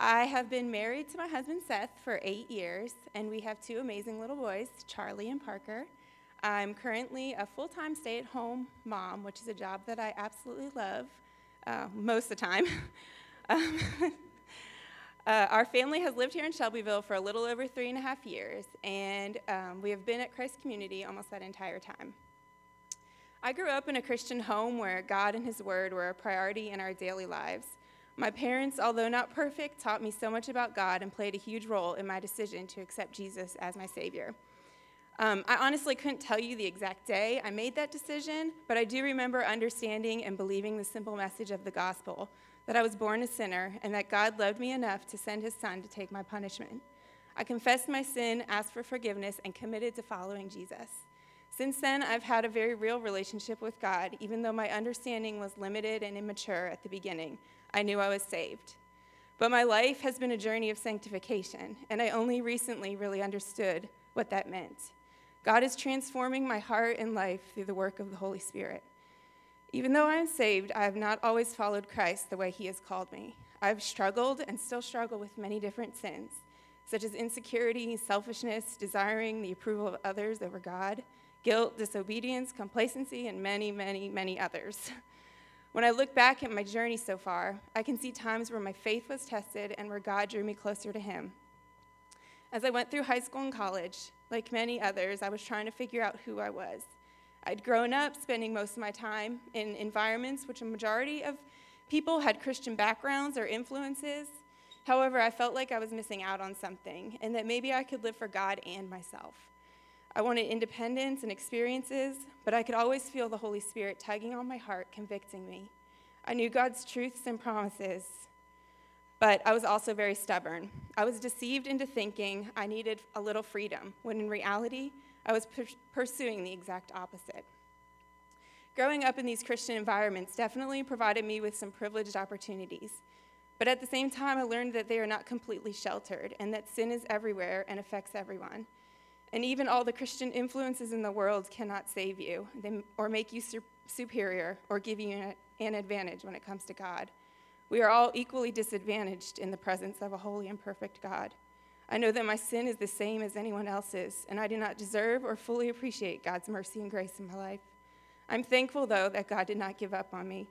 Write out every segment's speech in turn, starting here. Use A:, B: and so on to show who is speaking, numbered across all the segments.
A: I have been married to my husband Seth for eight years, and we have two amazing little boys, Charlie and Parker. I'm currently a full time stay at home mom, which is a job that I absolutely love uh, most of the time. um, uh, our family has lived here in Shelbyville for a little over three and a half years, and um, we have been at Christ Community almost that entire time. I grew up in a Christian home where God and His Word were a priority in our daily lives. My parents, although not perfect, taught me so much about God and played a huge role in my decision to accept Jesus as my Savior. Um, I honestly couldn't tell you the exact day I made that decision, but I do remember understanding and believing the simple message of the gospel that I was born a sinner and that God loved me enough to send his son to take my punishment. I confessed my sin, asked for forgiveness, and committed to following Jesus. Since then, I've had a very real relationship with God, even though my understanding was limited and immature at the beginning. I knew I was saved. But my life has been a journey of sanctification, and I only recently really understood what that meant. God is transforming my heart and life through the work of the Holy Spirit. Even though I am saved, I have not always followed Christ the way He has called me. I've struggled and still struggle with many different sins, such as insecurity, selfishness, desiring the approval of others over God, guilt, disobedience, complacency, and many, many, many others. When I look back at my journey so far, I can see times where my faith was tested and where God drew me closer to Him. As I went through high school and college, like many others, I was trying to figure out who I was. I'd grown up spending most of my time in environments which a majority of people had Christian backgrounds or influences. However, I felt like I was missing out on something and that maybe I could live for God and myself. I wanted independence and experiences, but I could always feel the Holy Spirit tugging on my heart, convicting me. I knew God's truths and promises, but I was also very stubborn. I was deceived into thinking I needed a little freedom, when in reality, I was per- pursuing the exact opposite. Growing up in these Christian environments definitely provided me with some privileged opportunities. But at the same time, I learned that they are not completely sheltered and that sin is everywhere and affects everyone. And even all the Christian influences in the world cannot save you or make you superior or give you an advantage when it comes to God. We are all equally disadvantaged in the presence of a holy and perfect God. I know that my sin is the same as anyone else's, and I do not deserve or fully appreciate God's mercy and grace in my life. I'm thankful, though, that God did not give up on me.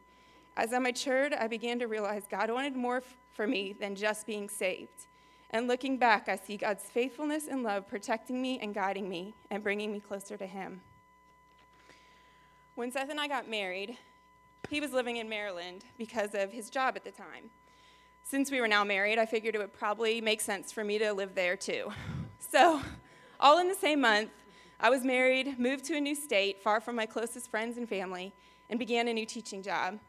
A: As I matured, I began to realize God wanted more for me than just being saved. And looking back, I see God's faithfulness and love protecting me and guiding me and bringing me closer to Him. When Seth and I got married, he was living in Maryland because of his job at the time. Since we were now married, I figured it would probably make sense for me to live there too. So, all in the same month, I was married, moved to a new state, far from my closest friends and family, and began a new teaching job.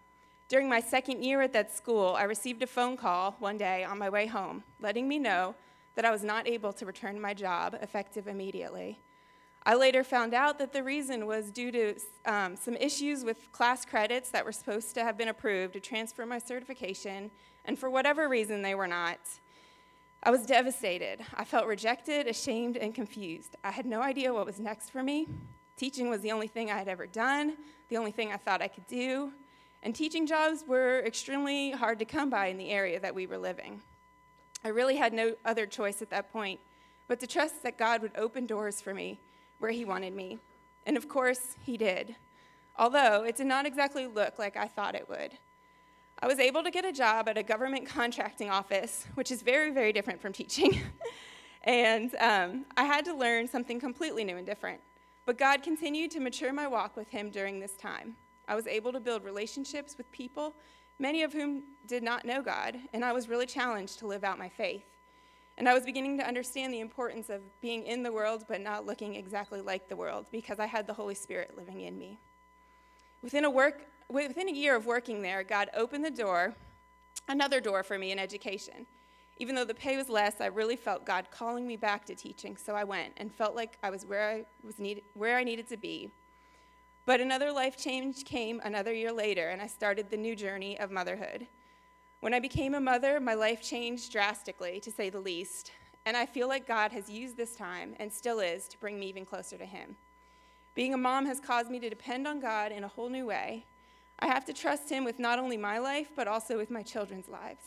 A: During my second year at that school, I received a phone call one day on my way home, letting me know that I was not able to return my job effective immediately. I later found out that the reason was due to um, some issues with class credits that were supposed to have been approved to transfer my certification, and for whatever reason, they were not. I was devastated. I felt rejected, ashamed, and confused. I had no idea what was next for me. Teaching was the only thing I had ever done, the only thing I thought I could do, and teaching jobs were extremely hard to come by in the area that we were living. I really had no other choice at that point but to trust that God would open doors for me where He wanted me. And of course, He did, although it did not exactly look like I thought it would. I was able to get a job at a government contracting office, which is very, very different from teaching. and um, I had to learn something completely new and different. But God continued to mature my walk with Him during this time. I was able to build relationships with people, many of whom did not know God, and I was really challenged to live out my faith. And I was beginning to understand the importance of being in the world but not looking exactly like the world because I had the Holy Spirit living in me. Within a, work, within a year of working there, God opened the door, another door for me in education. Even though the pay was less, I really felt God calling me back to teaching, so I went and felt like I was where I was needed, where I needed to be. But another life change came another year later, and I started the new journey of motherhood. When I became a mother, my life changed drastically, to say the least, and I feel like God has used this time, and still is, to bring me even closer to Him. Being a mom has caused me to depend on God in a whole new way. I have to trust Him with not only my life, but also with my children's lives.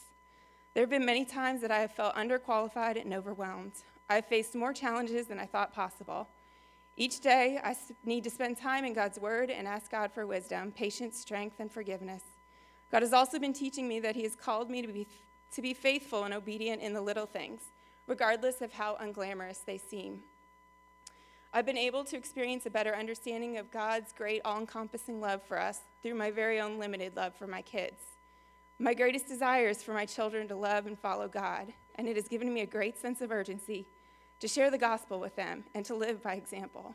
A: There have been many times that I have felt underqualified and overwhelmed. I have faced more challenges than I thought possible. Each day, I need to spend time in God's Word and ask God for wisdom, patience, strength, and forgiveness. God has also been teaching me that He has called me to be, to be faithful and obedient in the little things, regardless of how unglamorous they seem. I've been able to experience a better understanding of God's great, all encompassing love for us through my very own limited love for my kids. My greatest desire is for my children to love and follow God, and it has given me a great sense of urgency to share the gospel with them and to live by example.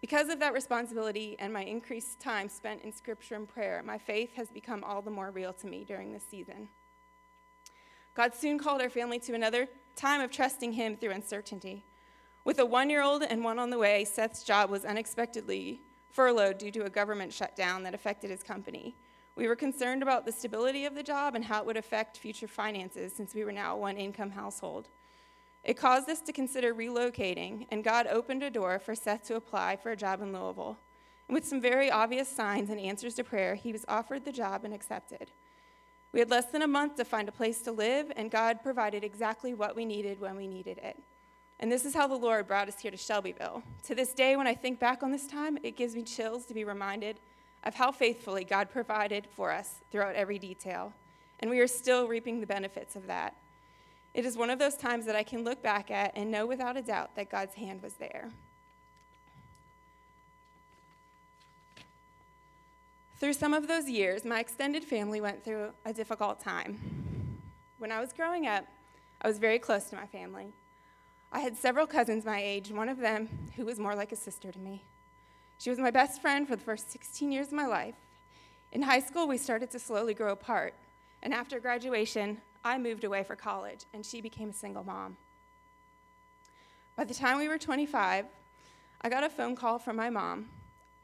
A: Because of that responsibility and my increased time spent in scripture and prayer, my faith has become all the more real to me during this season. God soon called our family to another time of trusting Him through uncertainty. With a one year old and one on the way, Seth's job was unexpectedly furloughed due to a government shutdown that affected his company. We were concerned about the stability of the job and how it would affect future finances since we were now a one income household. It caused us to consider relocating, and God opened a door for Seth to apply for a job in Louisville. And with some very obvious signs and answers to prayer, he was offered the job and accepted. We had less than a month to find a place to live, and God provided exactly what we needed when we needed it. And this is how the Lord brought us here to Shelbyville. To this day, when I think back on this time, it gives me chills to be reminded of how faithfully God provided for us throughout every detail. And we are still reaping the benefits of that. It is one of those times that I can look back at and know without a doubt that God's hand was there. Through some of those years, my extended family went through a difficult time. When I was growing up, I was very close to my family. I had several cousins my age, one of them who was more like a sister to me. She was my best friend for the first 16 years of my life. In high school, we started to slowly grow apart, and after graduation, I moved away for college, and she became a single mom. By the time we were 25, I got a phone call from my mom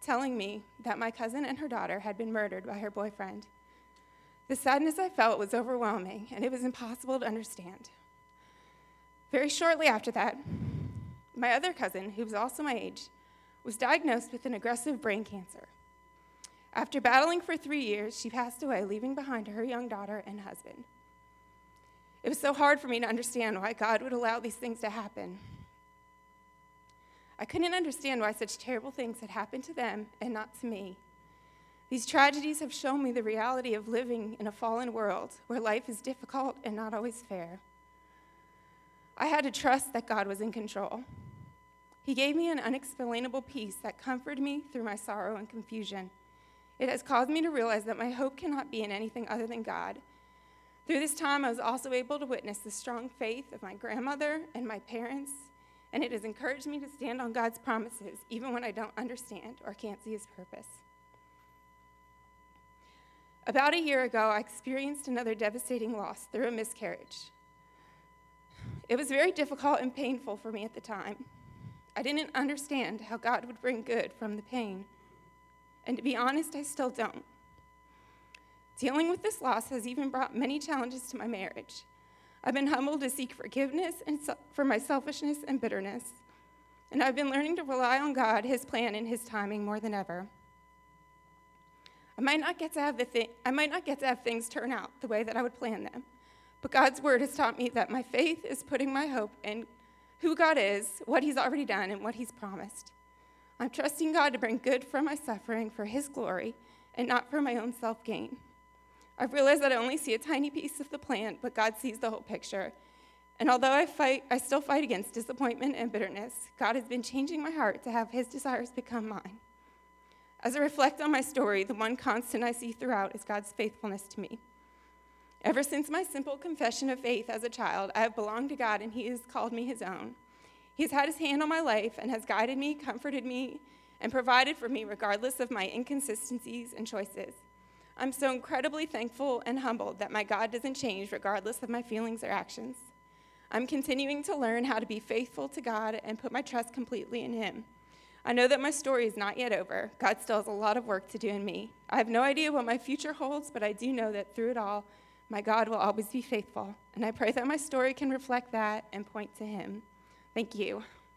A: telling me that my cousin and her daughter had been murdered by her boyfriend. The sadness I felt was overwhelming, and it was impossible to understand. Very shortly after that, my other cousin, who was also my age, was diagnosed with an aggressive brain cancer. After battling for three years, she passed away, leaving behind her young daughter and husband. It was so hard for me to understand why God would allow these things to happen. I couldn't understand why such terrible things had happened to them and not to me. These tragedies have shown me the reality of living in a fallen world where life is difficult and not always fair. I had to trust that God was in control. He gave me an unexplainable peace that comforted me through my sorrow and confusion. It has caused me to realize that my hope cannot be in anything other than God through this time, I was also able to witness the strong faith of my grandmother and my parents, and it has encouraged me to stand on God's promises even when I don't understand or can't see His purpose. About a year ago, I experienced another devastating loss through a miscarriage. It was very difficult and painful for me at the time. I didn't understand how God would bring good from the pain. And to be honest, I still don't. Dealing with this loss has even brought many challenges to my marriage. I've been humbled to seek forgiveness and for my selfishness and bitterness. And I've been learning to rely on God, His plan, and His timing more than ever. I might not get to have the thi- I might not get to have things turn out the way that I would plan them, but God's word has taught me that my faith is putting my hope in who God is, what He's already done, and what He's promised. I'm trusting God to bring good from my suffering for His glory and not for my own self gain. I've realized that I only see a tiny piece of the plan, but God sees the whole picture. And although I fight, I still fight against disappointment and bitterness. God has been changing my heart to have his desires become mine. As I reflect on my story, the one constant I see throughout is God's faithfulness to me. Ever since my simple confession of faith as a child, I have belonged to God and he has called me his own. He has had his hand on my life and has guided me, comforted me, and provided for me regardless of my inconsistencies and choices. I'm so incredibly thankful and humbled that my God doesn't change regardless of my feelings or actions. I'm continuing to learn how to be faithful to God and put my trust completely in Him. I know that my story is not yet over. God still has a lot of work to do in me. I have no idea what my future holds, but I do know that through it all, my God will always be faithful. And I pray that my story can reflect that and point to Him. Thank you.